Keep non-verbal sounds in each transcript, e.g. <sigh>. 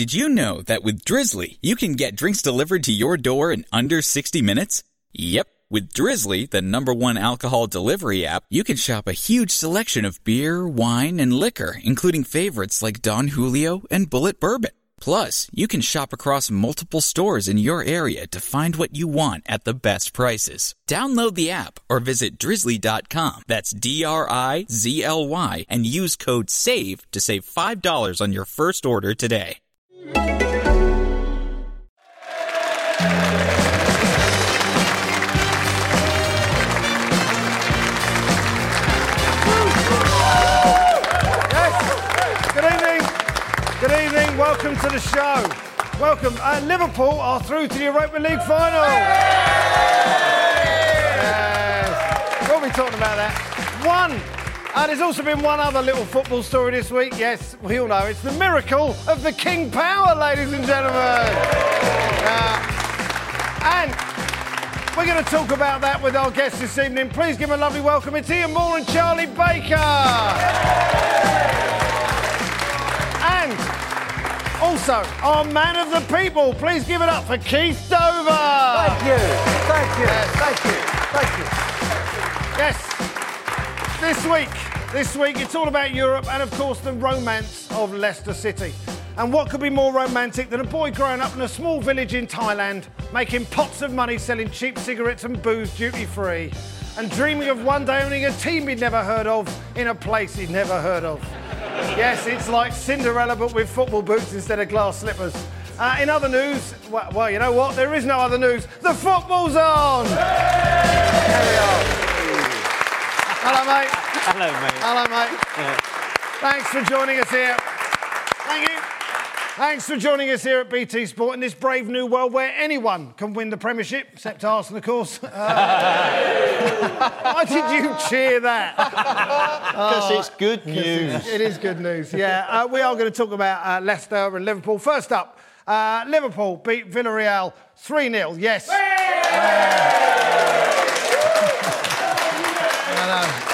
Did you know that with Drizly, you can get drinks delivered to your door in under 60 minutes? Yep. With Drizly, the number one alcohol delivery app, you can shop a huge selection of beer, wine, and liquor, including favorites like Don Julio and Bulleit Bourbon. Plus, you can shop across multiple stores in your area to find what you want at the best prices. Download the app or visit drizly.com. That's D R I Z L Y and use code SAVE to save $5 on your first order today. Yes. Good evening. Good evening. Welcome to the show. Welcome. Uh, Liverpool are through to the Europa League final. Yes. We'll be talking about that. One. Uh, there's also been one other little football story this week. Yes, we all know it's the miracle of the King Power, ladies and gentlemen. Uh, and we're going to talk about that with our guests this evening. Please give them a lovely welcome. It's Ian Moore and Charlie Baker. And also, our man of the people. Please give it up for Keith Dover. Thank you. Thank you. Thank you. Thank you. Yes. This week, this week, it's all about Europe and, of course, the romance of Leicester City. And what could be more romantic than a boy growing up in a small village in Thailand, making pots of money selling cheap cigarettes and booze duty free, and dreaming of one day owning a team he'd never heard of in a place he'd never heard of. Yes, it's like Cinderella but with football boots instead of glass slippers. Uh, in other news, well, well, you know what? There is no other news. The football's on! There we are. Hello, mate. Hello, mate. Hello, mate. Thanks for joining us here. Thank you. Thanks for joining us here at BT Sport in this brave new world where anyone can win the Premiership, except Arsenal, of course. Uh, <laughs> why did you cheer that? <laughs> Because it's good news. It is good news, yeah. Uh, we are going to talk about uh, Leicester and Liverpool. First up, uh, Liverpool beat Villarreal 3 0, yes.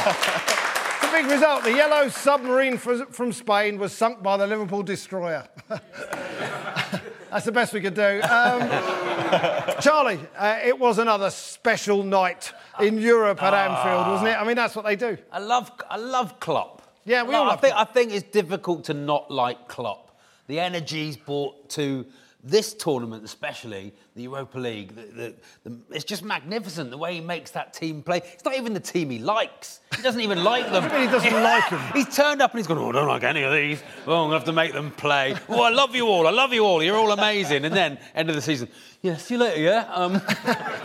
It's a big result. The yellow submarine from Spain was sunk by the Liverpool destroyer. <laughs> That's the best we could do. Um, Charlie, uh, it was another special night in Europe at Anfield, wasn't it? I mean, that's what they do. I love, I love Klopp. Yeah, we No, all I love think, Klopp. I think it's difficult to not like Klopp. The energy he's brought to this tournament, especially the Europa League, the, the, the, it's just magnificent the way he makes that team play. It's not even the team he likes. He doesn't even <laughs> like them. He doesn't like them. He's turned up and he's gone, oh, I don't like any of these. Oh, I'm going to have to make them play. Oh, I love you all. I love you all. You're all amazing. And then, end of the season, yeah, see you later, yeah? Um, <laughs>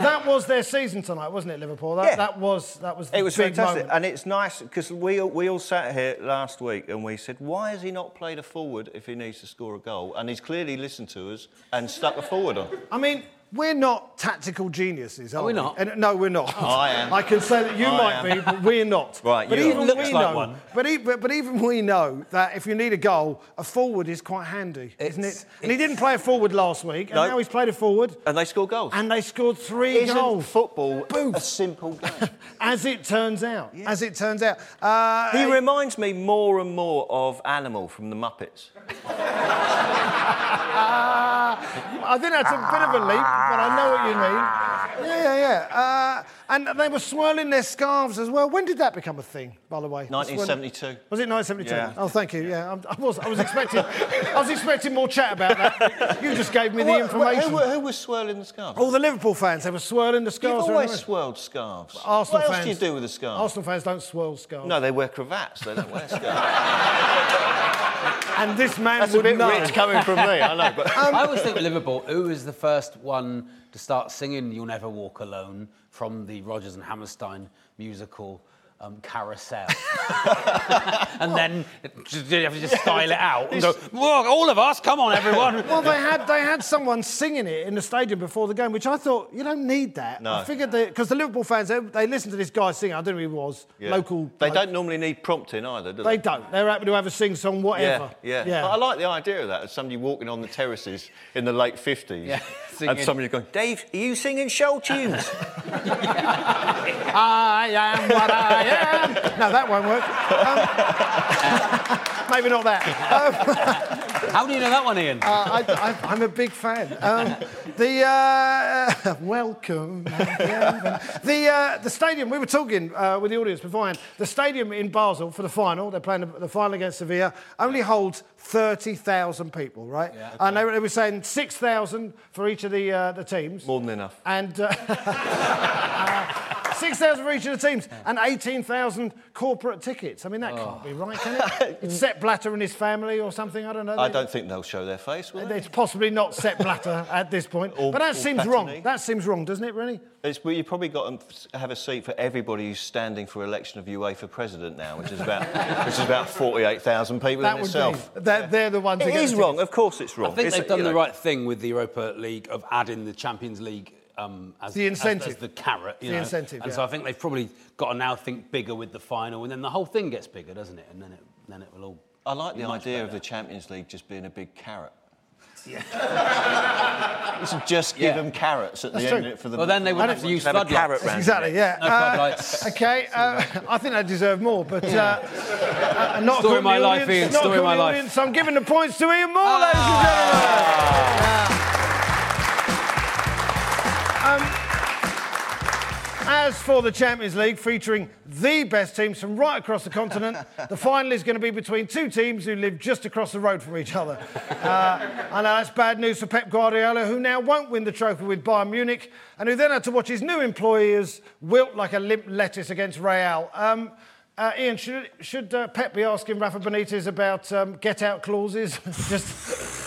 That was their season tonight, wasn't it, Liverpool? That, Yeah. that was that was It was fantastic, moment. and it's nice because we all, we all sat here last week and we said, why has he not played a forward if he needs to score a goal? And he's clearly listened to us and stuck a forward on. I mean, we're not tactical geniuses, are, we not? And, no, we're not. Oh, I am. I can say that you I might am. be, but we're not. <laughs> Right, but you even Looks we like know. one. But, e- but, but even we know that if you need a goal, a forward is quite handy, isn't it? And he didn't play a forward last week, and No. now he's played a forward, And they scored goals. and they scored 3 Isn't goals. football Boof. a simple <laughs> game? As it turns out. As it turns out. Uh, he reminds me more and more of Animal from the Muppets. <laughs> I think that's a bit of a leap, but I know what you mean. Yeah, yeah, yeah. Uh, and they were swirling their scarves as well. When did that become a thing, by the way? 1972. Was it 1972? Yeah. Oh, thank you. Yeah, I'm- was. I was expecting. I was expecting more chat about that. You just gave me the information. Who, who was swirling the scarves? All the Liverpool fans, they were swirling the scarves. You've always the- swirled scarves. Arsenal what else do you do with a scarf? Arsenal fans don't swirl scarves. No, they wear cravats. They don't wear scarves. <laughs> And this man That's a bit know. rich coming from me, I know. But <laughs> I always think Liverpool, who was the first one to start singing "You'll Never Walk Alone" from the Rodgers and Hammerstein musical um, Carousel, <laughs> and then just, you have to just style it out and go, "Whoa, all of us, come on, everyone!" <laughs> Well, they had they had someone singing it in the stadium before the game, which I thought you don't need that. No. I figured that because the Liverpool fans they, they listened to this guy singing. I don't know who he was. Yeah. Local. They bloke. don't normally need prompting either, do They they? don't. They're happy to have a sing song, whatever. Yeah, yeah. But I like the idea of that. As somebody walking on the terraces in the late 50s. Yeah, <laughs> and singing. somebody going, Dave, are you singing show tunes? <laughs> I am what I um, no, that won't work. Um, <laughs> maybe not that. Um, <laughs> How do you know that one, Ian? uh, I, I, I'm a big fan. Um, the uh, <laughs> welcome. the uh, the stadium. We were talking uh, with the audience beforehand. The stadium in Basel for the final. They're playing the, the final against Sevilla. Only holds thirty thousand people, right? Yeah. And they were, they were saying six thousand for each of the uh, the teams. More than enough. And. Uh, uh, 6,000 for each of the teams and 18,000 corporate tickets. I mean, that can't be right, can it? It's Sepp Blatter and his family or something, I don't know. I don't think they'll show their face, will they? It's possibly not Sepp Blatter <laughs> at this point. Or- but that or seems wrong. That seems wrong, doesn't it, Rennie? It's, well, you've probably got to have a seat for everybody who's standing for election of UEFA president now, which is about, <laughs> which is about 48,000 people That in itself. be. They're, they're the ones who It get is the wrong. tickets. Of course, it's wrong. I think It's- they've done you the right thing with the Europa League of adding the Champions League um, as The as- incentive. as, the carrot. You The know. incentive, And yeah. so I think they've probably got to now think bigger with the final, and then the whole thing gets bigger, doesn't it? And then it, then it will all. I like the much idea of the Champions League just being a big carrot. Yeah. <laughs> you should just give Yeah. them carrots at the That's end of it for the. Well, then they wouldn't have to use have a floodlights. carrot round Exactly, yeah. No floodlights. okay, <laughs> uh, I think they deserve more, but uh, uh, not Story according of my life, audience, Ian, not story of my life. audience, So I'm giving the points to Ian Moore, ladies and gentlemen. As for the Champions League, featuring the best teams from right across the continent, the final is going to be between two teams who live just across the road from each other. Uh, I know that's bad news for Pep Guardiola, who now won't win the trophy with Bayern Munich, and who then had to watch his new employers wilt like a limp lettuce against Real. Um, uh, Ian, should, should uh, Pep be asking Rafa Benitez about um, get-out clauses? <laughs> Just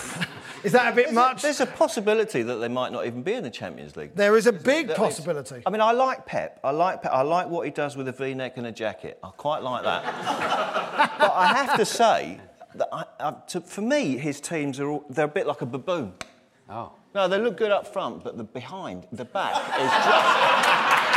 is that a bit much? There's a possibility that they might not even be in the Champions League. There is a big That is- possibility. I mean, I like Pep. I like Pep. I like what he does with a V-neck and a jacket. I quite like that. <laughs> but I have to say that I, I, to, for me, his teams are all, they're a bit like a baboon. Oh. No, they look good up front, but the behind, the back is just.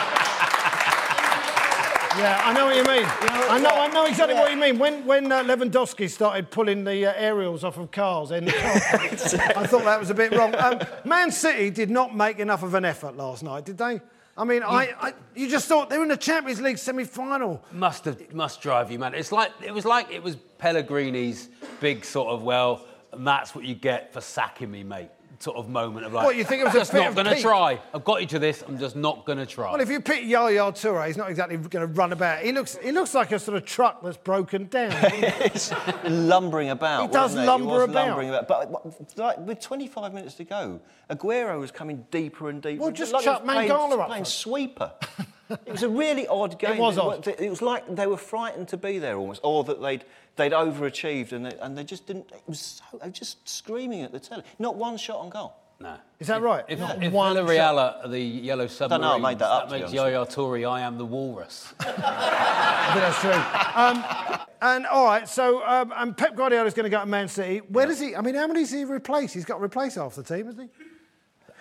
Yeah, I know what you mean. I know, I know exactly what you mean. When when uh, Lewandowski started pulling the uh, aerials off of cars, in the car, <laughs> I thought that was a bit wrong. Um, Man City did not make enough of an effort last night, did they? I mean, I, I you just thought they were in the Champions League semi-final. Must have must drive you mad. It's like it was like it was Pellegrini's big sort of well, and that's what you get for sacking me, mate. Sort of moment of like, What, you think it was a just not going to try. I've got you to this. I'm just not going to try. Well, if you pick Yaya Toure, he's not exactly going to run about. He looks he looks like a sort of truck that's broken down. <laughs> lumbering about. He does lumber was about. Lumbering about. But like, with 25 minutes to go, Aguero was coming deeper and deeper. Well, just like chuck was playing, Mangala up playing sweeper. <laughs> it was a really odd game. It was odd. It was like they were frightened to be there almost, or that they'd they'd overachieved and they, and they just didn't. It was so, they were just screaming at the telly. Not one shot on goal. no. Is that right? If, Not if one Villarreal the yellow submarine, know, I made that up, to be makes honest Yaya Toure, I am the walrus. <laughs> I think that's true. Um, and all right, so um, and Pep Guardiola is going to go to Man City. Where does he? I mean, how many does he replace? He's got to replace half the team, isn't he?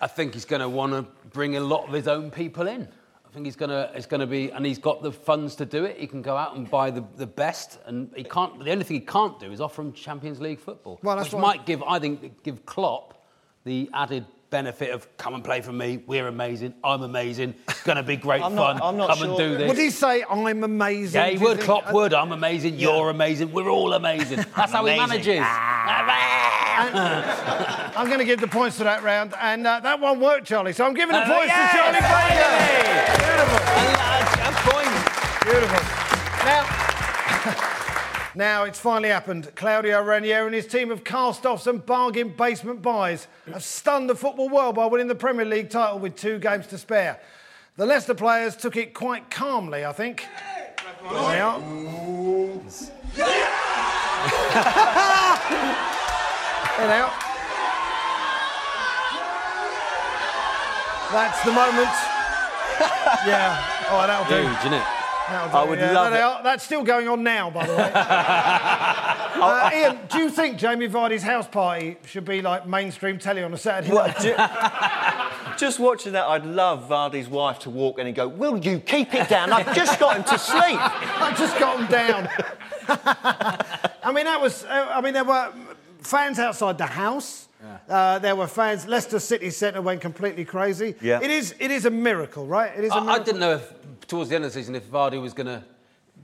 I think he's going to want to bring a lot of his own people in. I think he's going to, it's going to be, and he's got the funds to do it. He can go out and buy the, the best, and he can't. The only thing he can't do is offer him Champions League football, Well, that's which might give, I think, give Klopp the added benefit of come and play for me. We're amazing. I'm amazing. It's going to be great <laughs> I'm fun. not- I'm not come sure. and do this. Would he say, "I'm amazing"? yeah, he do you would. think? Klopp Uh, would. I'm amazing. You're amazing. We're all amazing. <laughs> That's how he amazing. manages. <laughs> I'm going to give the points to that round, and uh, that one worked, Charlie. So I'm giving the Uh, points yes, to Charlie Baker. Beautiful. Beautiful. Now, it's finally happened. Claudio Ranieri and his team of cast-offs and bargain basement buys have stunned the football world by winning the Premier League title with two games to spare. The Leicester players took it quite calmly, I think. There are. <laughs> they. That's the moment. <laughs> Yeah. Oh, that'll do. Isn't it? I would yeah. love it. That's still going on now, by the way. <laughs> uh, Ian, do you think Jamie Vardy's house party should be like mainstream telly on a Saturday Well, night? ju- just watching that, I'd love Vardy's wife to walk in and go, "Will you keep it down? I've just got him to sleep." <laughs> I've just got him down. <laughs> I mean, that was. Uh, I mean, there were fans outside the house. Uh, there were fans. Leicester City Centre went completely crazy. Yeah. It is. It is a miracle, right? It is a I, I miracle. didn't know if towards the end of the season if Vardy was going to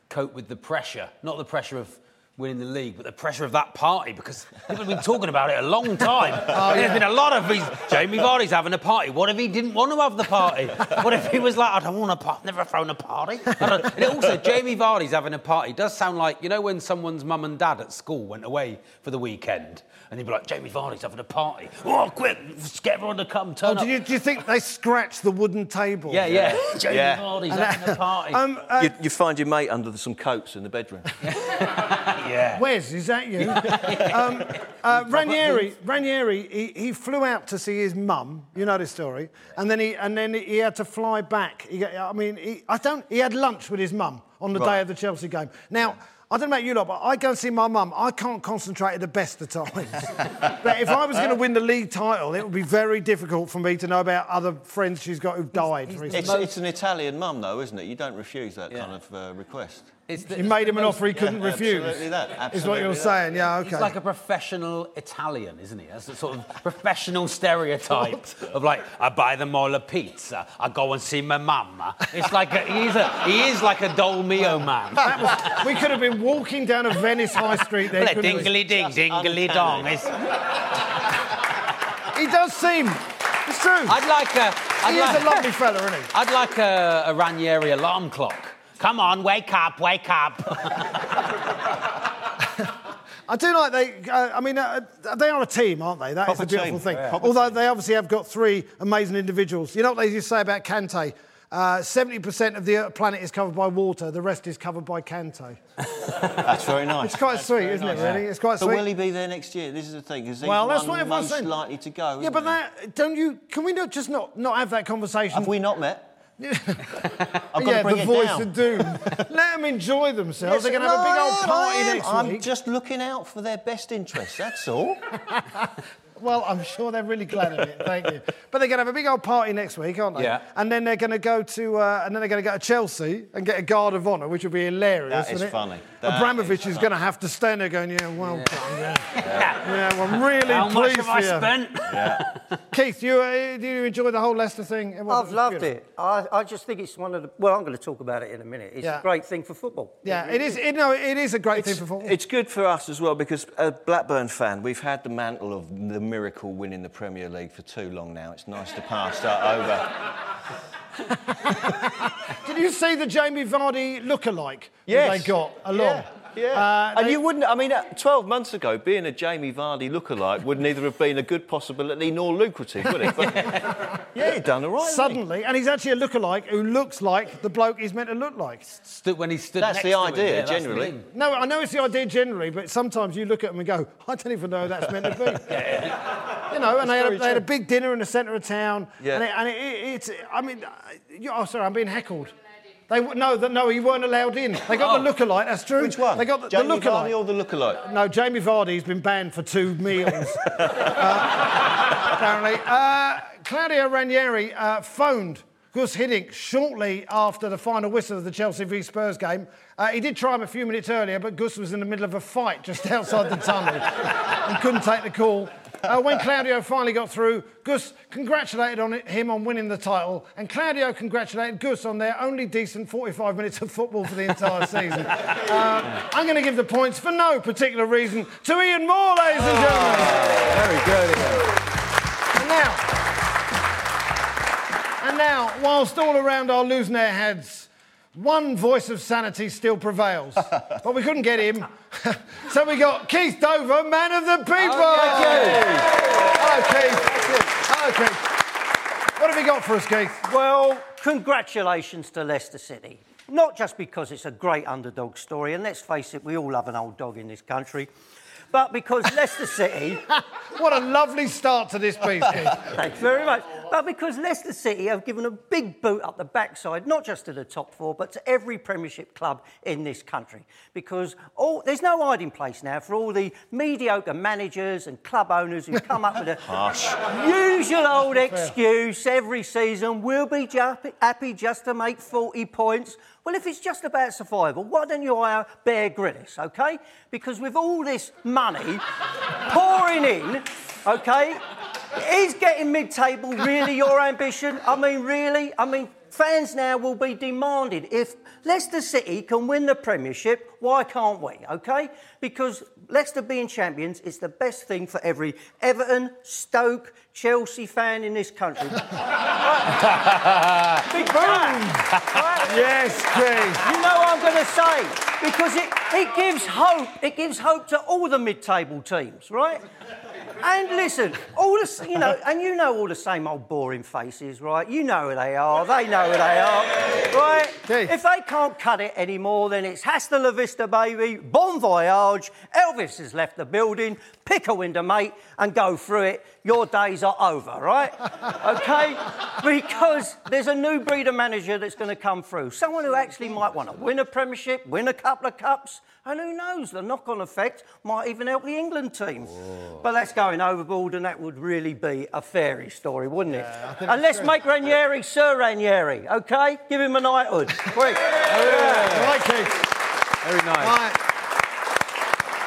cope with the pressure, not the pressure of winning the league, but the pressure of that party because people have been talking about it a long <laughs> time. Oh, There's been a lot of these. Jamie Vardy's having a party. What if he didn't want to have the party? What if he was like, I don't want a party, never thrown a party? I And also, Jamie Vardy's having a party does sound like, you know, when someone's mum and dad at school went away for the weekend and they'd be like, Jamie Vardy's having a party. Oh, quick, get everyone to come, turn Oh, up. do, you, do you think they scratch the wooden table? Yeah, yeah. <laughs> Jamie Yeah. Vardy's having a party. Um, uh, you, you find your mate under the, some coats in the bedroom. <laughs> yeah. Wes, is that you? <laughs> um, uh, Ranieri, <laughs> Ranieri, he, he flew out to see his mum. You know the story, and then he and then he had to fly back. He, I mean, he, I don't. He had lunch with his mum on the day of the Chelsea game. Now. I don't know about you lot, but I go and see my mum. I can't concentrate at the best of times. <laughs> but if I was going to win the league title, it would be very difficult for me to know about other friends she's got who've died. recently. It's, it's an Italian mum, though, isn't it? You don't refuse that kind of uh, request. It's the, You made him an offer he couldn't Yeah, refuse. absolutely that, Is what you're that. saying? Yeah, okay. He's like a professional Italian, isn't he? That's a sort of professional stereotype <laughs> of like, I buy them all a pizza, I go and see my mama. It's like a, he's a, he is like a Dolmio man. <laughs> Was- we could have been walking down a Venice high street there. Like, dingly ding, dingly dong. He does seem. It's true. I'd like a, I'd he like, is a lovely fella, isn't he? I'd like a, a Ranieri alarm clock. Come on, wake up, wake up. <laughs> I do like they. Uh, I mean, uh, they are a team, aren't they? That is Proper a beautiful team. thing. Yeah. Proper Although they obviously have got three amazing individuals. You know what they used to say about Kante? Uh, 70% of the planet is covered by water, the rest is covered by Kante. <laughs> That's very nice. It's quite sweet, isn't it, really? It's quite But sweet. will he be there next year? This is the thing, because he's well, that's what everyone's most saying. likely to go. Yeah, but he? that don't you? Can we not just not not have that conversation? Have we not met? <laughs> I've got yeah, to bring the it voice down. of doom. Let them enjoy themselves. Yes, They're going to have a big old party I am. next I'm just looking out for their best interests, that's all. <laughs> Well, I'm sure they're really glad of it. Thank you. But they're going to have a big old party next week, aren't they? Yeah. And then they're going to go to, uh, and then they're going to go to Chelsea and get a guard of honour, which will be hilarious. That is isn't it? funny. That Abramovich is is, going to have to stand there going, "Yeah, well done, yeah, yeah. well, I'm really How much pleased have for I you." spent? <laughs> Keith, you uh, do you enjoy the whole Leicester thing? It I've loved beautiful. it. I, I just think it's one of the. Well, I'm going to talk about it in a minute. It's Yeah. a great thing for football. Yeah, it is. It, no, it is a great thing for football. It's good for us as well because, a Blackburn fan, we've had the mantle of the miracle winning the Premier League for too long now. It's nice to pass that over. Did you see the Jamie Vardy look-alike Yes. that they got along? Yeah. Yeah. Uh, and they- you wouldn't, I mean, uh, 12 months ago, being a Jamie Vardy lookalike would neither have been a good possibility nor lucrative, would it? But, <laughs> yeah, he done all right. hasn't he? Suddenly, and he's actually a lookalike who looks like the bloke he's meant to look like. Stood when he stood That's next the to him, idea, yeah, that's the generally. thing. No, I know it's the idea generally, but sometimes you look at them and go, I don't even know who that's meant to be. <laughs> You know, and they had, a, they had a big dinner in the centre of town. Yeah. And, it, and it, it, it's, I mean, uh, oh, sorry, I'm being heckled. They no, the, no, he weren't allowed in. They got the lookalike. That's true. Oh. Which one? They got the, Jamie the lookalike. Vardy or the lookalike? No, Jamie Vardy's been banned for two meals. <laughs> uh, apparently. Uh, Claudio Ranieri uh, phoned Gus Hiddink shortly after the final whistle of the Chelsea v Spurs game. Uh, he did try him a few minutes earlier, but Gus was in the middle of a fight just <laughs> outside the tunnel and couldn't take the call. Uh, when Claudio finally got through, Gus congratulated on it, him on winning the title, and Claudio congratulated Gus on their only decent 45 minutes of football for the entire <laughs> season. Uh, I'm going to give the points for no particular reason to Ian Moore, ladies and gentlemen. Very good. And now, and now, whilst all around are losing their heads, one voice of sanity still prevails. <laughs> but we couldn't get him. <laughs> so we got Keith Dover, man of the people. Hello, Keith. Hello, Keith. What have you got for us, Keith? Well, congratulations to Leicester City. Not just because it's a great underdog story, and let's face it, we all love an old dog in this country, but because Leicester City <laughs> What a lovely start to this piece, Keith. Thanks very much. But because Leicester City have given a big boot up the backside, not just to the top four, but to every Premiership club in this country. Because all, there's no hiding place now for all the mediocre managers and club owners who come up with a <laughs> usual old excuse every season. We'll be ju- happy just to make 40 points. Well, if it's just about survival, why don't you hire Bear Grylls, okay? Because with all this money pouring in, okay, is getting mid-table really your ambition? I mean, really? I mean, fans now will be demanding if Leicester City can win the Premiership, why can't we? Okay? Because Leicester being champions is the best thing for every Everton, Stoke, Chelsea fan in this country. <laughs> <laughs> Big boom! Yes, Keith. You know going to say because it, it gives hope. It gives hope to all the mid-table teams, right? And listen, all the you know, and you know all the same old boring faces, right? You know who they are. They know who they are, right? If they can't cut it anymore, then it's hasta la vista, baby. Bon voyage. Elvis has left the building. Pick a window, mate, and go through it. Your days are over, right? Okay? Because there's a new breed of manager that's going to come through. Someone who actually might want to win a premiership, win a couple of cups, and who knows, the knock-on effect might even help the England team. Oh. But that's going overboard, and that would really be a fairy story, wouldn't it? And let's make Ranieri Sir Ranieri, okay? Give him a knighthood. <laughs> Quick. Right, Keith. Very nice. Right.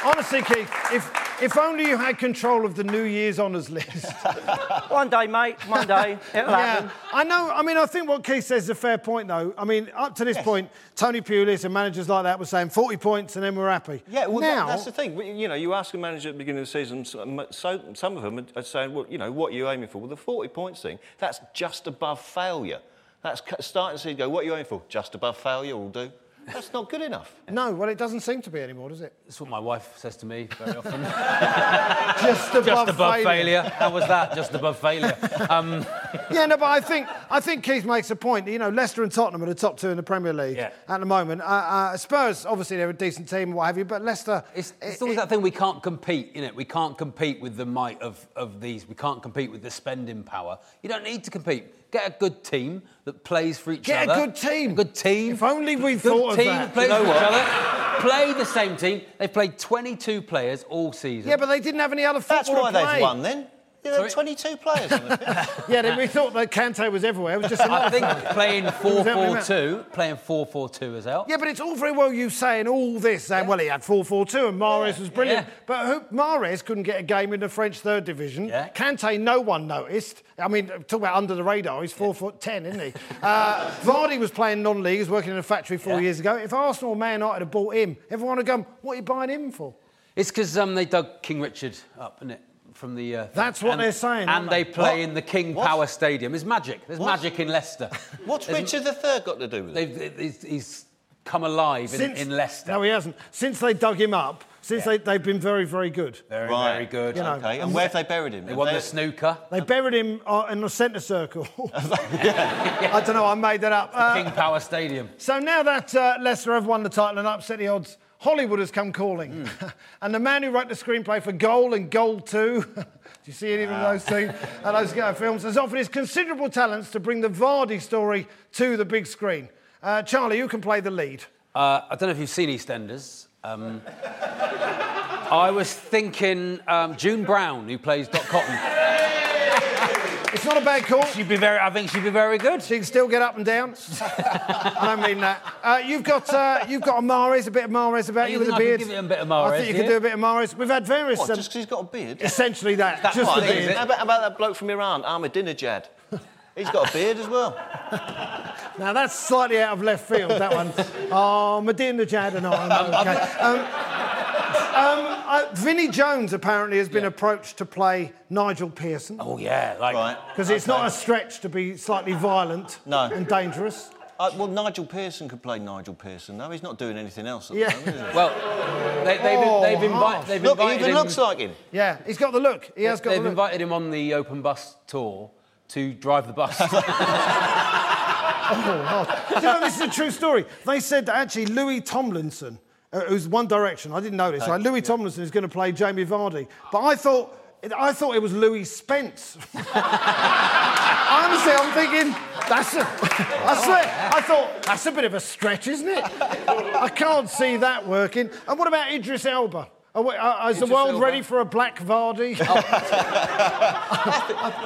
Honestly, Keith, if, if only you had control of the New Year's honours list. <laughs> One day, mate, one day, it'll happen. Yeah, I know. I mean, I think what Keith says is a fair point, though. I mean, up to this point, Tony Pulis and managers like that were saying 40 points and then we're happy. Yeah, well, now, that- that's the thing. You know, you ask a manager at the beginning of the season, so, so some of them are saying, well, you know, what are you aiming for? Well, the 40 points thing, that's just above failure. That's starting to see, go, what are you aiming for? Just above failure will do. That's not good enough. no, well, it doesn't seem to be anymore, does it? That's what my wife says to me very often. <laughs> Just above, Just above failure. How was that? Just above failure. Um, Yeah, no, but I think I think Keith makes a point. You know, Leicester and Tottenham are the top two in the Premier League Yeah. at the moment. Uh, uh, Spurs, obviously, they're a decent team what have you, but Leicester. It's, it's it- always it- that thing we can't compete, in it. We can't compete with the might of, of these. We can't compete with the spending power. You don't need to compete. Get a good team that plays for each other. Get a good team. A good team. If only we good thought of team that. plays You know for each other. Play the same team. They've played 22 players all season. Yeah, but they didn't have any other football That's why to play. they've won then. Yeah, there are 22 players on the pitch. <laughs> Yeah, they, we thought that Kante was everywhere. It was just I think playing <laughs> 4-4-2, playing 4-4-2 has helped. Yeah, but it's all very well you saying all this, saying, well, he had 4 4 2 and Mahrez was brilliant. Yeah. But who, Mahrez couldn't get a game in the French third division. Yeah. Kante, no one noticed. I mean, talk about under the radar, he's 4 foot 10, isn't he? Uh, Vardy was playing non league, he was working in a factory four Yeah. years ago. If Arsenal or Man United had bought him, everyone would have gone, what are you buying him for? It's because um, they dug King Richard up, isn't it? From the. Uh, That's what and- they're saying, And aren't they they? play What? in the King What? Power Stadium. It's magic. There's What? magic in Leicester. <laughs> What's There's- Richard III got to do with it? He's, he's come alive in, in Leicester. No, he hasn't. Since they dug him up, since they, they've been very, very good. very, Right. very good. You know, Okay, and where have they buried him? They Have won they- the snooker. They buried him uh, in the centre circle. <laughs> <laughs> I don't know, I made that up. Uh, King Power Stadium. So now that uh, Leicester have won the title and upset the odds, Hollywood has come calling. <laughs> and the man who wrote the screenplay for Goal and Goal 2, <laughs> do you see any of those two, uh, those uh, films, has offered his considerable talents to bring the Vardy story to the big screen. Uh, Charlie, you can play the lead. Uh, I don't know if you've seen EastEnders. Um, <laughs> I was thinking um, June Brown, who plays Dot Cotton. It's not a bad call. She'd be very. I think she'd be very good. She can still get up and down. <laughs> I don't mean that. Uh, you've got uh, you've got a Mahrez, a bit of Mahrez about you, You with a beard. give it a bit of I think you could do a bit of Mahrez. We've had various. What, um, just because he's got a beard? essentially that, That's just what the I think, beard. is it? How about, how about that bloke from Iran, Ahmadinejad? He's got a beard as well. <laughs> Now that's slightly out of left field. That one. <laughs> Oh, Medina Jad and I. Okay. Um, <laughs> um, uh, Vinnie Jones apparently has been approached to play Nigel Pearson Oh yeah, like Right. because it's not a stretch to be slightly violent No. and dangerous. Uh, well, Nigel Pearson could play Nigel Pearson, though. He's not doing anything else at Yeah. the moment, is he? Well, they, they've, Oh, they've, invi- they've Look, he invited even him. looks like him. Yeah, he's got the look. He has got they've the look. invited him on the open bus tour to drive the bus. <laughs> Oh, Do you know, this is a true story. They said that actually Louis Tomlinson, uh, who's One Direction, I didn't know this, right? Louis Tomlinson is going to play Jamie Vardy. But I thought, I thought it was Louie Spence. <laughs> Honestly, I'm thinking, that's a, I swear, I thought, that's a bit of a stretch, isn't it? I can't see that working. And what about Idris Elba? Are we- uh, is the world Elba? ready for a black Vardy? <laughs> I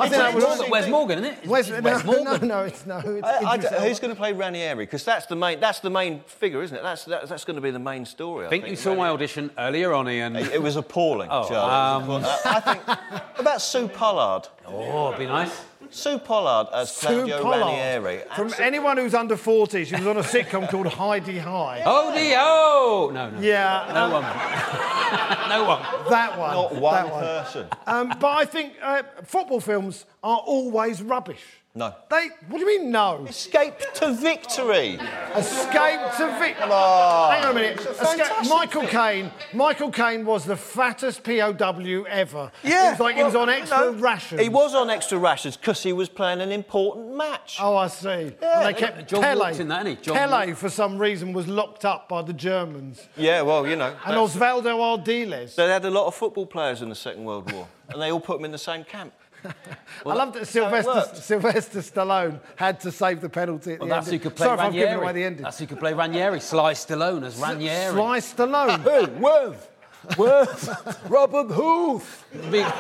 think that was Morgan, Where's Morgan, isn't it? It's Where's, Wes no, Morgan. no, no, it's no. It's I, I don't- Elba. who's going to play Ranieri? Because that's the main. That's the main figure, isn't it? That's that's, that's going to be the main story. I I think you saw my audition earlier on, Ian. It, it was appalling. Oh, Charlie. It. I, I think <laughs> about Sue Pollard. Oh, it'd be nice. Sue Pollard as Sue Claudio Pollard. Ranieri. From Absolute- anyone who's under 40, she was on a sitcom called Hi-de-Hi. Oh, the oh! No, no. Yeah, No uh, one. <laughs> no one. that one. Not one that one. person. Um, but I think uh, football films are always rubbish. No. They. What do you mean no? Escape to victory. Escape to victory. Come. Hang on a minute. It's a Escape- Michael film. Caine. Michael Caine was the fattest POW ever. Yeah. It was like he was well, on extra no, rations. He was on extra rations because he was playing an important match. Oh, I see. And they kept John Pele. in that, he? John Pele, walked- for some reason, was locked up by the Germans. Yeah, well, you know. And that's- Osvaldo Ardiles. They had a lot of football players in the Second World War, and they all put them in the same camp. <laughs> I love that that's how it Sylvester. Sylvester Stallone had to save the penalty at Well, the that's end. who could play Sorry if I've Ranieri. away the ending. That's who could play Ranieri. Sly Stallone as Ranieri. Sly Stallone. Hey, Worth! Worth! <laughs> Robert Hoof! Big- <laughs>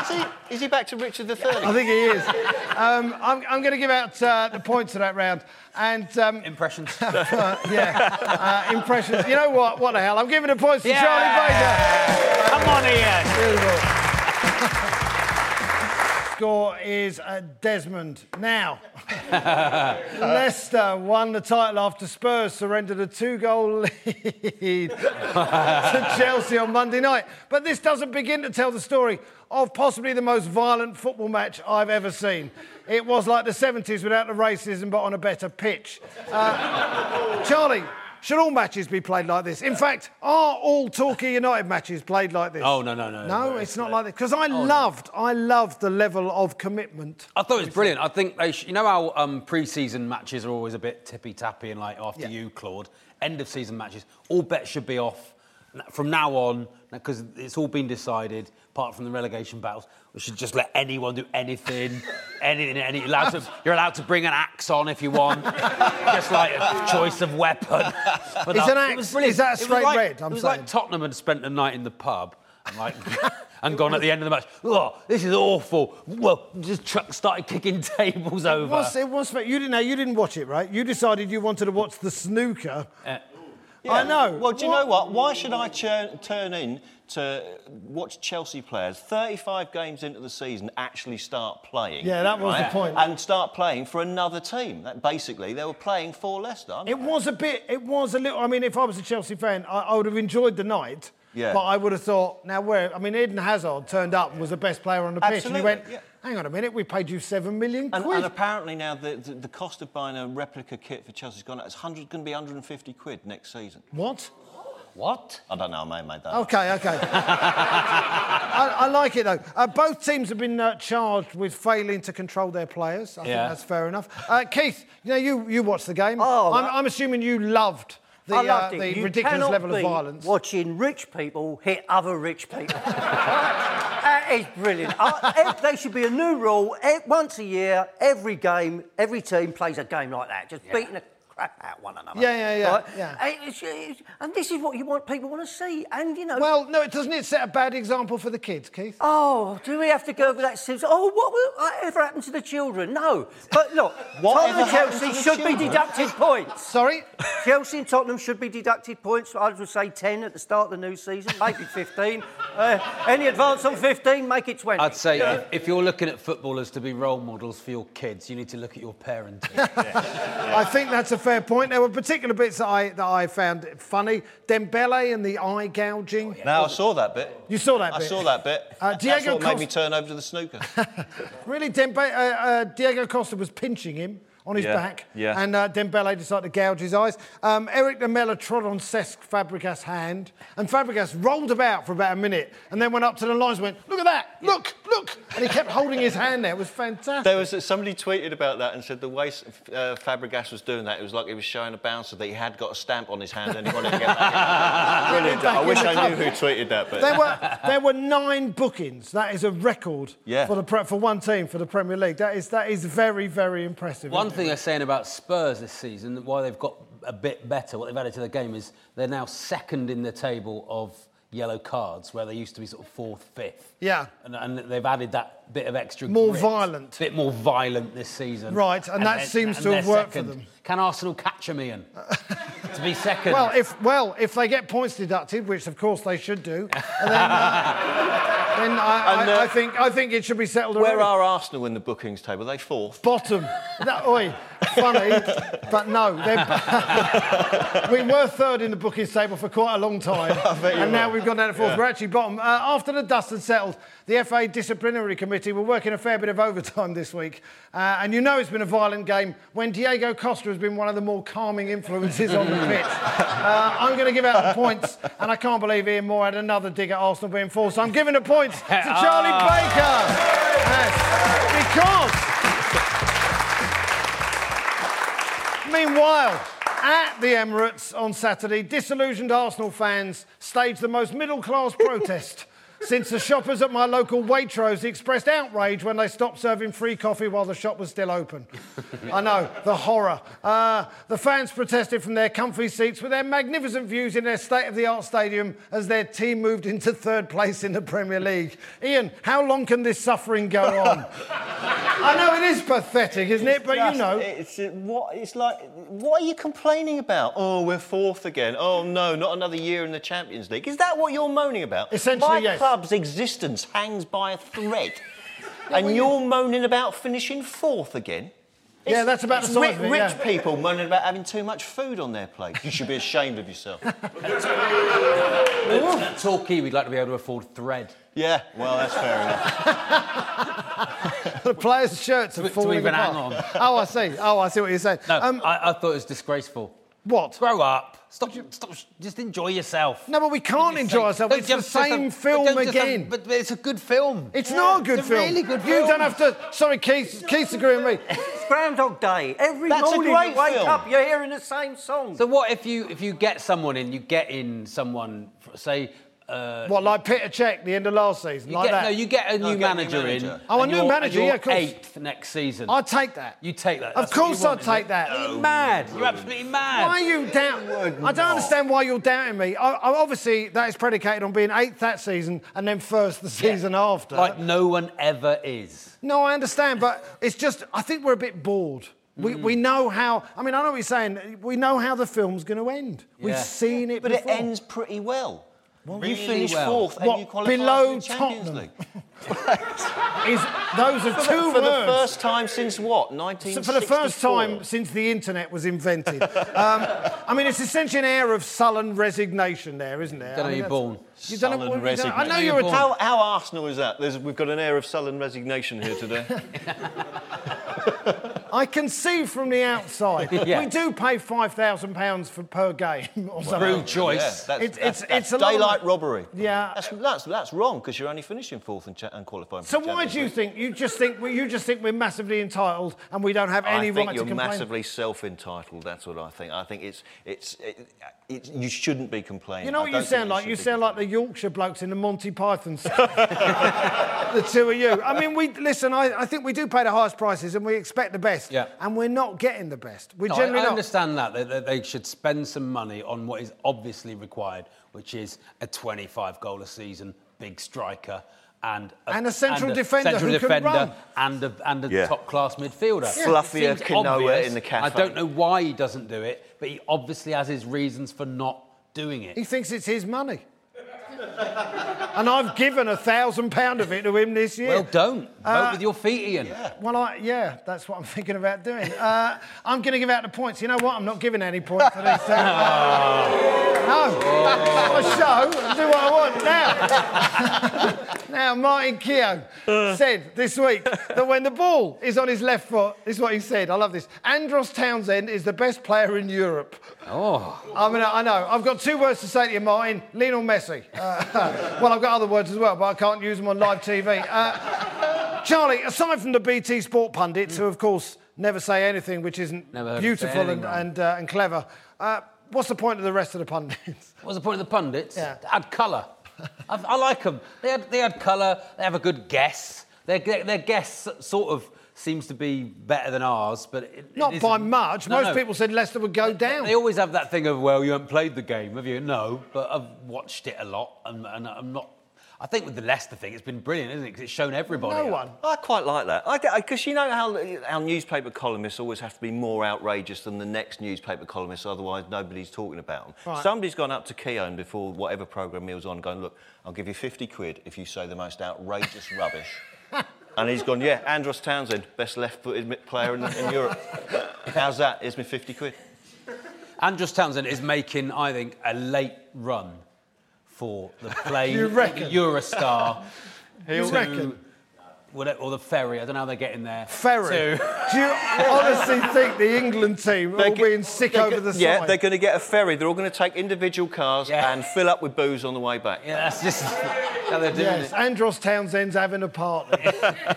Is he, is he back to Richard III? I think he is. Um, I'm, I'm going to give out uh, the points of that round. And um, Impressions. uh, yeah, uh, impressions. You know what? What the hell? I'm giving the points to Yeah. Charlie Baker. Come on, Ian. <laughs> Score is uh, Desmond. Now, <laughs> Leicester won the title after Spurs surrendered a two-goal <laughs> lead to Chelsea on Monday night. But this doesn't begin to tell the story of possibly the most violent football match I've ever seen. It was like the 70s without the racism, but on a better pitch. Uh, Charlie, should all matches be played like this? In fact, are all Torquay United matches played like this? Oh, no, no, no. No, it's not like this. Because I loved, I loved the level of commitment. I thought it was brilliant. I think they, sh- you know how um, pre-season matches are always a bit tippy tappy and like after Yeah. you, Claude. End of season matches, all bets should be off from now on because it's all been decided. Apart from the relegation battles, we should just let anyone do anything, <laughs> anything, any. Allowed to, you're allowed to bring an axe on if you want, <laughs> just like a choice of weapon. But Is no, an axe- was brilliant. is that a straight like- red, I'm it was saying? like Tottenham had spent the night in the pub and like <laughs> and gone at the end of the match. Oh, this is awful. Well, just tr- started kicking tables over. It was, it was, you didn't know, you didn't watch it, right? You decided you wanted to watch the snooker. Uh, I know. Well, do you know what? Why should I turn, turn in to watch Chelsea players 35 games into the season actually start playing? Yeah, that was the point. And start playing for another team. That basically, they were playing for Leicester. It was a bit, it was a little, I mean, if I was a Chelsea fan, I, I would have enjoyed the night. Yeah. But I would have thought, now where, I mean, Eden Hazard turned up and was the best player on the pitch. And he went, hang on a minute, we paid you seven million And, quid. and apparently now the, the, the cost of buying a replica kit for Chelsea's gone up. It's 100, going to be 150 quid next season. what? what? I don't know, I may have made that. Okay, okay. <laughs> I, I like it though. Uh, both teams have been uh, charged with failing to control their players. I think Yeah. that's fair enough. Uh, Keith, you know you, you watched the game. Oh, I'm, that- I'm assuming you loved the, uh, the ridiculous level of violence. Watching rich people hit other rich people. <laughs> that is brilliant. I, they should be a new rule. Once a year, every game, every team plays a game like that, just beating the crap <laughs> out one another. Yeah, yeah, yeah, Right? yeah. And, it's- it's- and this is what you want people want to see. And you know. Well, no, it doesn't it set a bad example for the kids, Keith? Oh, do we have to go with that? Sims? Oh, what will whatever happened to the children? No. But look, <laughs> Tottenham Chelsea to the should be deducted points. Sorry? <laughs> Chelsea and Tottenham should be deducted points. I would say 10 at the start of the new season, maybe 15. Uh, any advance on 15, make it 20. I'd say if, if you're looking at footballers to be role models for your kids, you need to look at your parenting. I think that's a fair point. There were particular bits that I that I found funny. Dembele and the eye gouging. Now I saw that bit. You saw that I bit? saw that bit. Uh, That's Diego what made me turn over to the snooker. <laughs> Really, Dembe- uh, uh, Diego Costa was pinching him on his Yeah, back, yeah. and uh, Dembele decided to gouge his eyes. Um, Erik Lamela trod on Cesc Fabregas' hand, and Fabregas rolled about for about a minute, and then went up to the lines and went, "Look at that! Look, look!" And he kept holding his hand there. It was fantastic. There was somebody tweeted about that and said the way uh, Fabregas was doing that, it was like he was showing a bouncer that he had got a stamp on his hand and he wanted to get back. <laughs> Brilliant. Back I wish I knew who tweeted that. But There were there were nine bookings. That is a record Yeah. for the pre- for one team for the Premier League. That is that is very very impressive. One isn't thing they're saying about Spurs this season, why they've got a bit better, what they've added to the game is they're now second in the table of yellow cards, where they used to be sort of fourth, fifth. Yeah. And, and they've added that bit of extra More grit, violent. bit more violent this season. Right, and that seems to have worked for them. Can Arsenal catch them, Ian? <laughs> to be second. Well, if well, if they get points deducted, which of course they should do, and then, uh, <laughs> then I, And, I, uh, I think I think it should be settled Where already. are Arsenal in the bookings table? Are they fourth? Bottom. No, oi, funny, but no. we were third in the bookings table for quite a long time, <laughs> and now we've gone down to fourth. We're actually bottom. Uh, after the dust had settled, the FA Disciplinary Committee were working a fair bit of overtime this week, uh, and you know it's been a violent game when Diego Costa has been one of the more calming influences on the pitch. Uh, I'm going to give out the points, and I can't believe Ian Moore had another dig at Arsenal being fourth, so I'm giving the points to <laughs> Charlie Baker. Yes, because. Meanwhile, at the Emirates on Saturday, disillusioned Arsenal fans staged the most middle class protest since the shoppers at my local Waitrose expressed outrage when they stopped serving free coffee while the shop was still open. <laughs> I know, the horror. Uh, the fans protested from their comfy seats with their magnificent views in their state of the art stadium as their team moved into third place in the Premier League. Ian, how long can this suffering go on? <laughs> I know it is pathetic, isn't it? But you know. it's uh, what it's like. What are you complaining about? Oh, we're fourth again. Oh no, not another year in the Champions League. Is that what you're moaning about? Essentially, my yes. Club's existence hangs by a thread, <laughs> and you're moaning about finishing fourth again. Yeah, that's about the size ri- of it, Rich yeah. people moaning about having too much food on their plate. You should be ashamed of yourself. Torquay, we'd like to be able to afford thread. yeah, well, that's fair enough. <laughs> The players' shirts are To- to falling even apart. hang on. Oh, I see. Oh, I see what you're saying. No, Um, I, I thought it was disgraceful. What? Grow up. Stop. Stop. Just enjoy yourself. No, but we can't enjoy ourselves. Don't It's the just- just same a- film again. have- but it's a good film. It's not a good it's a film. really good film. You don't have to. Sorry, Keith. Keith's agreeing with me. It's Groundhog Day. Every That's a morning great you wake film. up, you're hearing the same song. So what if you if you get someone in, you get in someone, say. Uh, What, like Petr Cech, the end of last season, like get, that? no, you get a No, new get a manager, in. Oh, a new you're- manager, you're yeah, of course. Eighth next season. I'd take that. You take that. Of That's what course I'd take that. it? You're mad. You're absolutely mad. Why are you doubting? I don't understand why you're doubting me. I, I, obviously, that is predicated on being eighth that season and then first the season after. Like no one ever is. No, I understand, but it's just I think we're a bit bored. We, Mm. we know how. I mean, I know what you're saying. We know how the film's going to end. We've Yeah. seen it But before. it ends pretty well. You really finish well. fourth and What, you qualify below the Champions Tottenham? League. <laughs> Is those are For, two the, for the first time since what? So for the first time since the internet was invented. um, I mean, it's essentially an air of sullen resignation there, isn't there? Don't know I mean, you're born. You know Sullen you don't- I know resignation. you're a How, how Arsenal is that? There's, we've got an air of sullen resignation here today. <laughs> I can see from the outside. <laughs> Yeah. We do pay five thousand pounds for per game or something. Through Yeah, choice. that's, It's- that's, it's- that's it's a lot daylight robbery. Yeah. That's, that's, that's wrong because you're only finishing fourth and, cha- and qualifying. for So the why do you think you just think we- you just think we're massively entitled and we don't have any I think right you're to complain? massively self-entitled. That's what I think. I think it's it's it, it, you shouldn't be complaining. You know what you sound like? should You sound like the Yorkshire blokes in the Monty Python. <laughs> the two of you. I mean, we listen. I, I think we do pay the highest prices and we expect the best. Yeah. And we're not getting the best. We're No, generally I not. understand that, that, that they should spend some money on what is obviously required, which is a 25 goal a season, big striker, and And a central and defender central who can defender run. and a, and a Yeah. top class midfielder. Fluffier It Kanoa in the cafe. I don't know why he doesn't do it, but he obviously has his reasons for not doing it. He thinks it's his money. <laughs> and I've given a thousand pound of it to him this year. Well, don't vote Uh, with your feet, Ian. Well, I, yeah, that's what I'm <laughs> thinking about doing. Uh, I'm going to give out the points. You know what? I'm not giving any points for this. Uh, <laughs> no, a show. Do what I want now. <laughs> now, Martin Keown said this week that when the ball is on his left foot, this is what he said. I love this. Andros Townsend is the best player in Europe. Oh, I mean, I know. I've got two words to say to you, Martin. Lionel Messi. Uh, well, I've got other words as well, but I can't use them on live TV. Uh, Charlie, aside from the BT Sport pundits, who of course never say anything which isn't Never heard them say beautiful and, and, uh, and clever, uh, what's the point of the rest of the pundits? what's the point of the pundits? Yeah. Add colour. I, I like them. They had, they had colour. They have a good guess. Their, their, guess sort of seems to be better than ours, but it, Not it by much. No, Most no. people said Leicester would go down. They always have that thing of, well, you haven't played the game, have you? No, but I've watched it a lot, and, and I'm not. I think with the Leicester thing, it's been brilliant, isn't it? Because it's shown everybody. No one. I quite like that. Because you know how our newspaper columnists always have to be more outrageous than the next newspaper columnist, otherwise nobody's talking about them. Right. Somebody's gone up to Keown before whatever programme he was on, going, look, I'll give you 50 quid if you say the most outrageous <laughs> rubbish. And he's gone, yeah, Andros Townsend, best left-footed player in, in Europe. <laughs> How's that? Here's me 50 quid. Andros Townsend is making, I think, a late run for the <laughs> plane, You reckon? Eurostar, <laughs> You to- reckon? whatever- or the ferry. I don't know how they're getting there. Ferry. to- Do you honestly <laughs> think the England team are all They're being sick over ge- the Yeah, side? they're going to get a ferry. They're all going to take individual cars Yeah. and fill up with booze on the way back. yeah, that's just how they're doing Yes, it. Andros Townsend's having a party.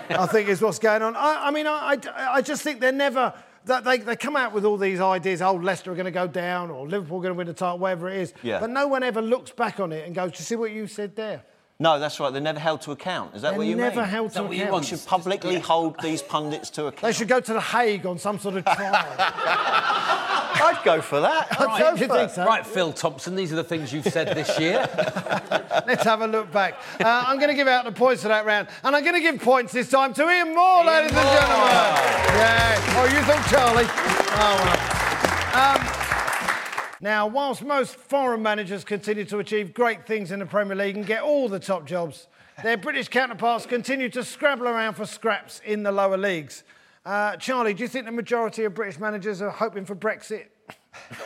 I think is what's going on. I, I mean, I, I, I just think they're never. That they, they come out with all these ideas, oh, Leicester are going to go down or Liverpool are going to win the title, whatever it is. Yeah. But no one ever looks back on it and goes, do you see what you said there? No, that's right. They're never held to account. Is that They're what you never mean? held Is that to account. want? We should publicly hold these pundits to account. They should go to The Hague on some sort of trial. <laughs> I'd go for that. I'd go go for it. so. Right, Phil Thompson, these are the things you've said this year. <laughs> Let's have a look back. Uh, I'm going to give out the points for that round, and I'm going to give points this time to Ian Moore, ladies and gentlemen. Yeah. Oh, you thought Charlie? Oh, well. Um, now, whilst most foreign managers continue to achieve great things in the Premier League and get all the top jobs, their British counterparts continue to scrabble around for scraps in the lower leagues. Uh, Charlie, do you think the majority of British managers are hoping for Brexit? <laughs>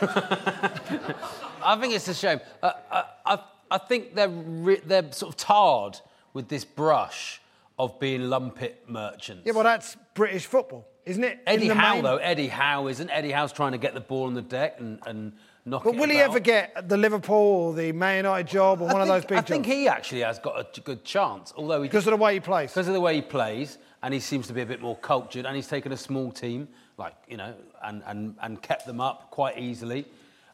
I think it's a shame. Uh, uh, I, I think they're, re- they're sort of tarred with this brush of being lumpet merchants. Yeah, well, that's British football, isn't it? Eddie Howe, main- though, Eddie Howe isn't. Eddie Howe's trying to get the ball on the deck and, and knock But will he ever get the Liverpool or the Man United job or I one of those big jobs? I think jobs? he actually has got a good chance, although he Because of the way he plays. because of the way he plays, and he seems to be a bit more cultured, and he's taken a small team, like you know, and and, and kept them up quite easily.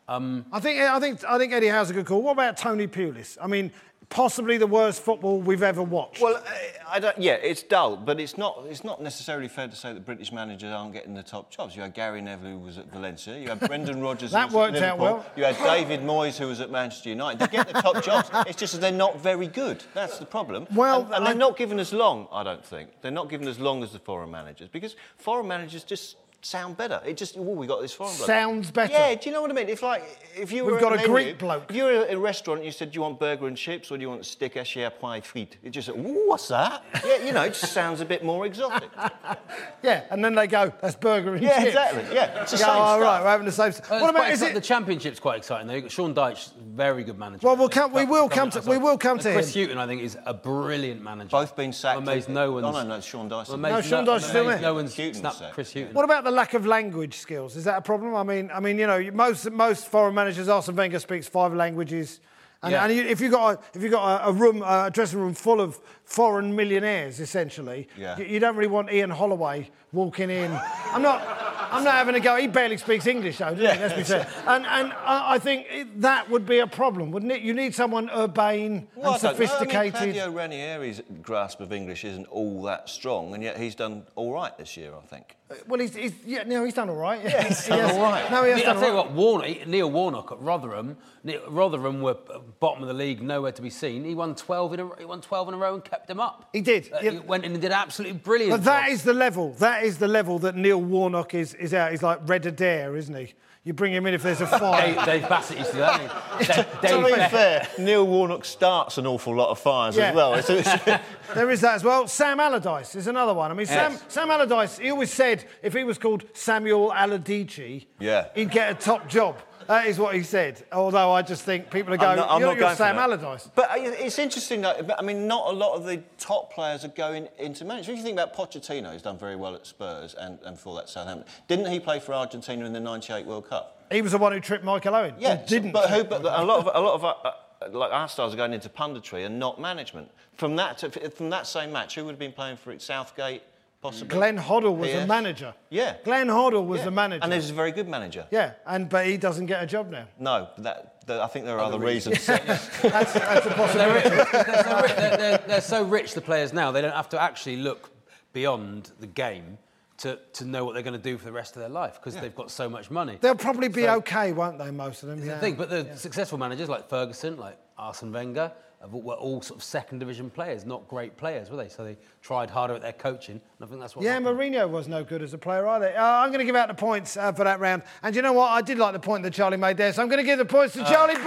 Um, I think I think I think Eddie Howe's a good call. What about Tony Pulis? I mean, possibly the worst football we've ever watched. Well, I don't, yeah, it's dull, but it's not, it's not necessarily fair to say that British managers aren't getting the top jobs. You had Gary Neville, who was at Valencia. You had Brendan <laughs> Rodgers, That worked at out well. You had David Moyes, who was at Manchester United. They get the top <laughs> jobs. It's just that they're not very good. That's the problem. Well, and, and they're not given as long. I don't think they're not given as long as the foreign managers because foreign managers just sound better. It just, oh, we got this foreign bloke. Sounds better. Yeah, do you know what I mean? If like, if you We've were got at a menu, Greek bloke. If you were in a restaurant and you said, do you want burger and chips or do you want steak haché à pois frites? It just, ooh, what's that? yeah, you know, it just sounds a bit more exotic. <laughs> yeah, and then they go, that's burger and yeah, chips. Yeah, exactly. Yeah, it's the You go, same oh, stuff. right, we're having the same. Well, what about is it? the championship's quite exciting though. You've got Sean Dyche, very good manager. Well, we'll come- we will come to- we will come to Chris him. Hughton, I think, is a brilliant manager. Both been sacked. I'm amazed no one's. Oh, no, no, Sean Dyson. No, Sean no, Dyche's still amazed there. No one's Hughton's snapped sacked. Chris Hughton. What about the lack of language skills? Is that a problem? I mean, I mean, you know, most most foreign managers. Arsene Wenger speaks five languages, and, Yeah. and you, if you got a, if you got a, a room, a dressing room full of foreign millionaires, essentially, Yeah. you, you don't really want Ian Holloway walking in. I'm not. I'm not having a go. He barely speaks English, though. doesn't he? Let's be fair. And and I, I think it, that would be a problem, wouldn't it? You need someone urbane Well, and don't. I mean, sophisticated. Claudio Ranieri's grasp of English isn't all that strong, and yet he's done all right this year, I think. well, he's, he's yeah, no, he's done all right. Yeah, he's <laughs> done all right. No, he has I'll done tell all you right. what, Warnock, Neil Warnock at Rotherham, Neil, Rotherham were uh, bottom of the league, nowhere to be seen. He won 12 in a, he won 12 in a row and kept them up. He did, Uh, yeah. He went in and did absolutely brilliant. But that job. is the level. That is the level that Neil Warnock is, is out. He's like Red Adair, isn't he? You bring him in if there's a fire. Dave Bassett used to do that. didn't? Dave, to be Beck- fair, Neil Warnock starts an awful lot of fires Yeah. as well. It's, it's, <laughs> there is that as well. Sam Allardyce is another one. I mean, Sam, Yes. Sam Allardyce, he always said if he was called Samuel Allardyce, Yeah. he'd get a top job. That is what he said. Although I just think people are going, I'm not, I'm you're, not you're going Sam. Allardyce. But uh, it's interesting, though. I mean, not a lot of the top players are going into management. If you think about Pochettino, he's done very well at Spurs and, and for that Southampton. Didn't he play for Argentina in the '98 World Cup? He was the one who tripped Michael Owen. Yeah, Or didn't. But, who, but a lot of a lot of uh, uh, like our stars are going into punditry and not management. From that to, from that same match, who would have been playing for it? Southgate, possibly. Glenn Hoddle was the Pearce? manager. Yeah. Glenn Hoddle was Yeah. the manager. and he's a very good manager. yeah, and but he doesn't get a job now. No, that, that I think there are other, reasons. <laughs> <laughs> That's, that's a possibility. they're, they're, so rich, they're, they're, they're so rich, the players now, they don't have to actually look beyond the game to, to know what they're going to do for the rest of their life because they've got so much money. They'll probably be So- okay, won't they? Most of them. I Yeah. think, but the successful managers like Ferguson, like Arsene Wenger, of, were all sort of second division players, not great players, were they? So they tried harder at their coaching, and I think that's what. Yeah, happened. Mourinho was no good as a player either. Uh, I'm going to give out the points uh, for that round. And you know what? I did like the point that Charlie made there, so I'm going to give the points to Charlie Baker.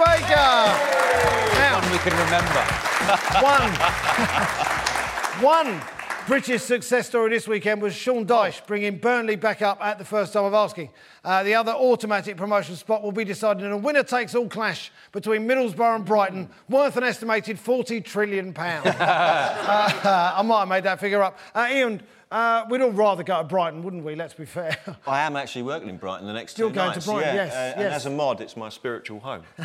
Now, One we can remember. one. <laughs> One British success story this weekend was Sean Dyche bringing Burnley back up at the first time of asking. Uh, the other automatic promotion spot will be decided in a winner takes all clash between Middlesbrough and Brighton, worth an estimated £40 trillion. <laughs> uh, <laughs> I might have made that figure up. Uh, Ian, uh, we'd all rather go to Brighton, wouldn't we? Let's be fair. <laughs> I am actually working in Brighton the next two You're going to. Brighton, yeah, yes, uh, And yes. as a mod, it's my spiritual home. <laughs>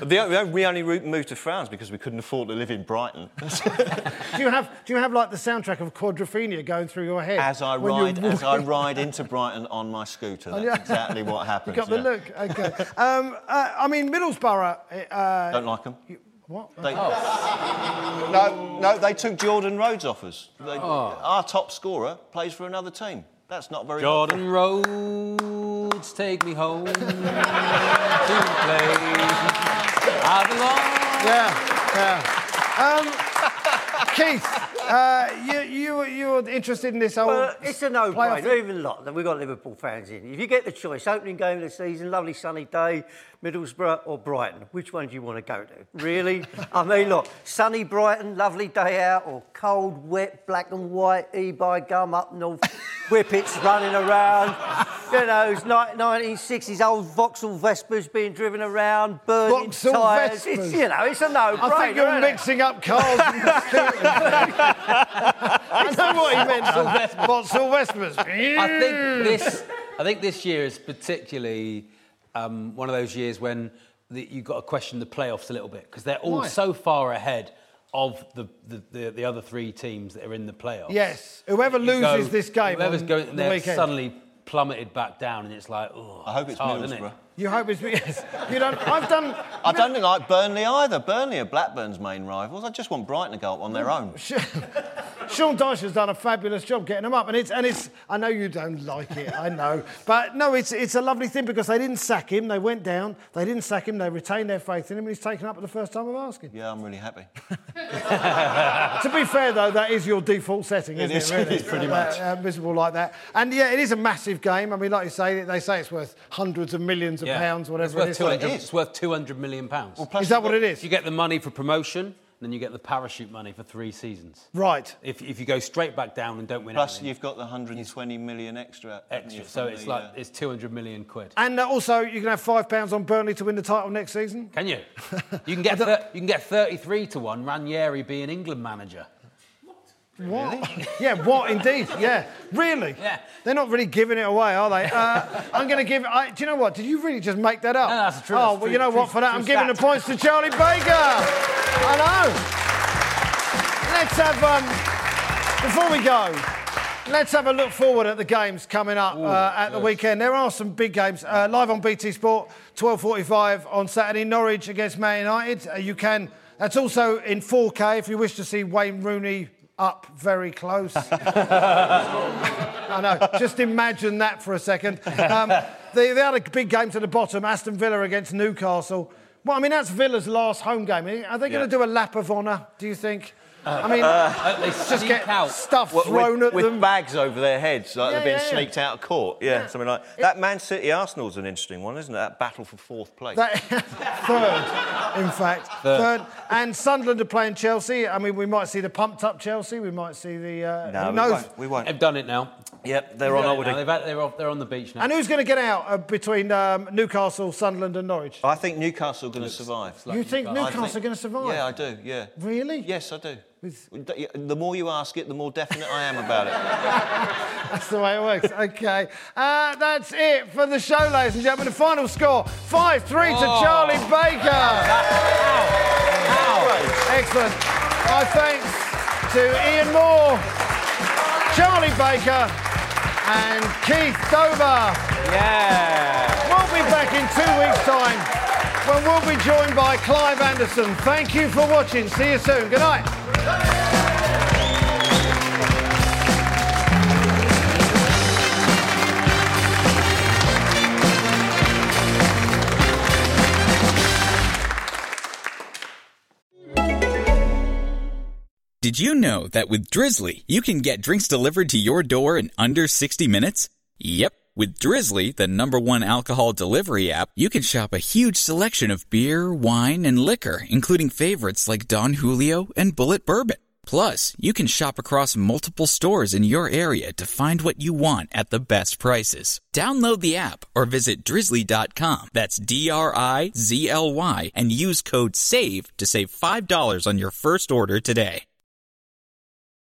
The, we only moved to France because we couldn't afford to live in Brighton. <laughs> do you have do you have like the soundtrack of Quadrophenia going through your head as I ride, as I ride into Brighton on my scooter, that's exactly what You happens. got the yeah. look. Okay. um, uh, I mean, Middlesbrough. Uh, Don't like them. What? They, No, no, they took Jordan Rhodes off us. They, Oh. Our top scorer plays for another team. That's not very. Jordan Rhodes, take me home to the place I belong. Yeah. Yeah. Um, Keith, uh, you you you're interested in this whole? Well, it's a playoff no-brainer. thing? Even lot that we've got Liverpool fans in. If you get the choice, opening game of the season, lovely sunny day, Middlesbrough or Brighton, which one do you want to go to? Really? I mean, look, sunny Brighton, lovely day out, or cold, wet, black and white, e-by gum up north, <laughs> whippets running around. You know, it's 1960s old Vauxhall Vespers being driven around, burning Vauxhall tyres. Vespers? It's, you know, it's a no-brainer. I think you're isn't it? mixing up cars and <laughs> scooters. I know what he meant. Vauxhall Vespers. I think this. I think this year is particularly um, one of those years when the, you've got to question the playoffs a little bit because they're all Why? so far ahead of the, the, the, the other three teams that are in the playoffs. Yes. Whoever loses go- this game whoever's on going, the they're weekend. suddenly plummeted back down, and it's like, oh, I hope it's hard, isn't it? You hope it's yes. You don't. I've done. I don't think like Burnley either. Burnley are Blackburn's main rivals. I just want Brighton to go up on their own. <laughs> Sean Dyche has done a fabulous job getting them up, and it's and it's. I know you don't like it, I know, but no, it's it's a lovely thing because they didn't sack him. They went down. They didn't sack him. They retained their faith in him, and he's taken up at the first time of asking. Yeah, I'm really happy. <laughs> To be fair, though, that is your default setting, isn't it? is, really? it is <laughs> pretty Uh, much. uh, miserable like that, and yeah, it is a massive game. I mean, like you say, they say it's worth hundreds of millions of Yeah. pounds, whatever it's worth it is. 200, Well, it is. It's worth 200 million pounds. Is that what it is? you get the money for promotion, then you get the parachute money for three seasons. Right. If, if you go straight back down and don't win Plus, anything, you've got the 120 million extra. extra. So it's the, like uh, it's 200 million quid. And uh, also, you can have five pounds on Burnley to win the title next season. Can you? <laughs> You can get thir- you can get 33 to one. Ranieri being England manager. What? yeah, what indeed? Yeah, really? Yeah. They're not really giving it away, are they? Uh, I'm going to give. I, do you know what? Did you really just make that up? No, that's true, Oh, well, true, you know true- what? For that, I'm giving the points to Charlie Baker. I know. Let's have. Um, before we go, let's have a look forward at the games coming up uh, at the weekend. There are some big games uh, live on BT Sport, 12:45 on Saturday. Norwich against Man United. Uh, you can. That's also in 4K if you wish to see Wayne Rooney up very close. <laughs> <laughs> I know. Just imagine that for a second. Um, the, the other big game at the bottom: Aston Villa against Newcastle. Well, I mean that's Villa's last home game. Are they going to do a lap of honour? Do you think? I mean, Uh, they just get out. stuff With- thrown with, at with them. bags over their heads, like Yeah, they're being yeah, yeah. sneaked out of court. Yeah, something like that. Man City Arsenal's an interesting one, isn't it? That battle for fourth place. That- <laughs> third, in fact, third. And Sunderland are playing Chelsea. I mean, we might see the pumped up Chelsea. We might see the. Uh, no, who we knows? won't. We won't. They've done it now. Yep, they're on They've done holiday. They've had- they're, off, they're on the beach now. And who's going to get out uh, between um, Newcastle, Sunderland, and Norwich? I think Newcastle are going to survive. you think Newcastle. I Newcastle think- are going to survive? Yeah, I do. Yeah. Really? Yes, I do. With- <laughs> The more you ask it, the more definite I am about it. <laughs> That's the way it works. Okay. Uh, that's it for the show, ladies and gentlemen. The final score 5 3 to Oh. Charlie Baker. Excellent. My thanks to Ian Moore, Charlie Baker, and Keith Dover. Yeah. We'll be back in two weeks' time when we'll be joined by Clive Anderson. Thank you for watching. See you soon. Good night. Did you know that with Drizly, you can get drinks delivered to your door in under 60 minutes? Yep. With Drizly, the number one alcohol delivery app, you can shop a huge selection of beer, wine, and liquor, including favorites like Don Julio and Bulleit Bourbon. Plus, you can shop across multiple stores in your area to find what you want at the best prices. Download the app or visit drizly.com. That's D R I Z L Y and use code SAVE to save $5 on your first order today.